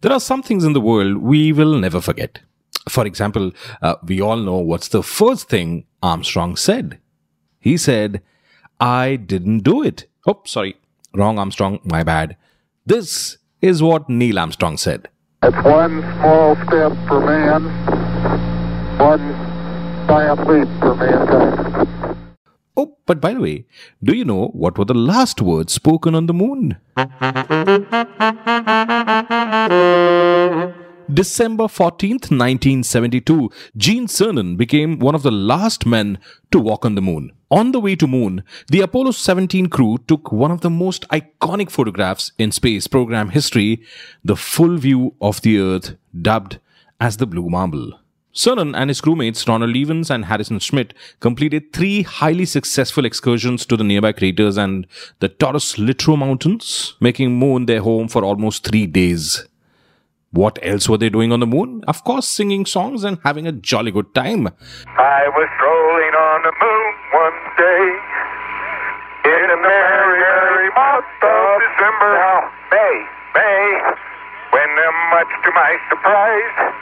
There are some things in the world we will never forget. For example, uh, we all know what's the first thing Armstrong said. He said, I didn't do it. Oh, sorry. Wrong Armstrong. My bad. This is what Neil Armstrong said. It's one small step for man, one giant leap for mankind. Oh, but by the way, do you know what were the last words spoken on the moon? December 14th, 1972, Gene Cernan became one of the last men to walk on the moon. On the way to moon, the Apollo 17 crew took one of the most iconic photographs in space program history, the full view of the Earth, dubbed as the Blue Marble. Cernan and his crewmates Ronald Evans and Harrison Schmitt completed three highly successful excursions to the nearby craters and the Taurus Littrow Mountains, making Moon their home for almost three days. What else were they doing on the moon? Of course, singing songs and having a jolly good time. I was strolling on the moon one day in a merry, merry month of December. May, May, when, much to my surprise,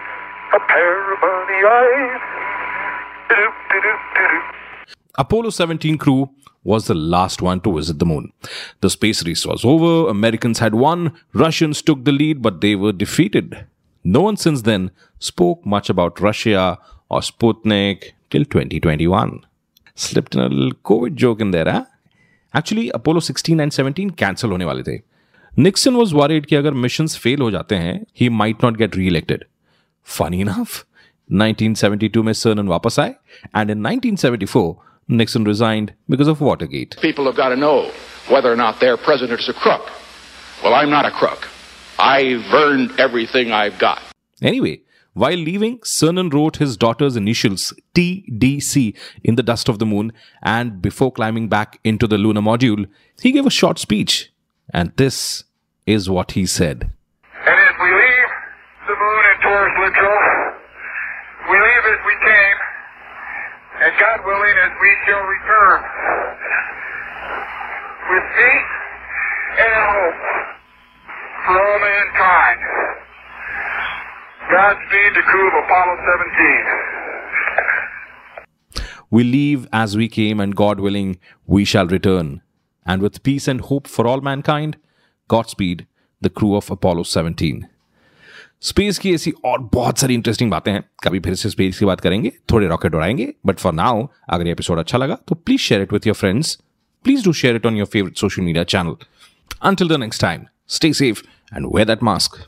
a pair of bunny eyes. Do-do-do-do-do. Apollo 17 crew was the last one to visit the moon. The space race was over, Americans had won, Russians took the lead, but they were defeated. No one since then spoke much about Russia or Sputnik till 2021. Slipped in a little COVID joke in there, huh? Actually, Apollo 16 and 17 cancel होने वाले थे. Nixon was worried कि अगर missions fail हो जाते हैं, he might not get re-elected. Funny enough, 1972 में Cernan वापस आए and in 1974 Nixon resigned because of Watergate. People have got to know whether or not their president is a crook. Well, I'm not a crook. I've earned everything I've got. Anyway, while leaving, Cernan wrote his daughter's initials TDC in the dust of the moon, and before climbing back into the lunar module, he gave a short speech. And this is what he said. And as we leave the moon at Taurus Littrow, we leave as we came, and God willing, as we shall return, with peace and hope for all mankind. Godspeed to crew of Apollo 17. We leave as we came, and God willing, we shall return. And with peace and hope for all mankind, Godspeed, the crew of Apollo 17. Space की ऐसी और बहुत सारी interesting बातें हैं। कभी फिर से स्पेस की बात करेंगे, थोड़े रॉकेट उड़ाएँगे बट फॉर नाउ अगर ये एपिसोड अच्छा लगा तो please share it with your friends please do share it on your favourite social media channel until the next time stay safe and wear that mask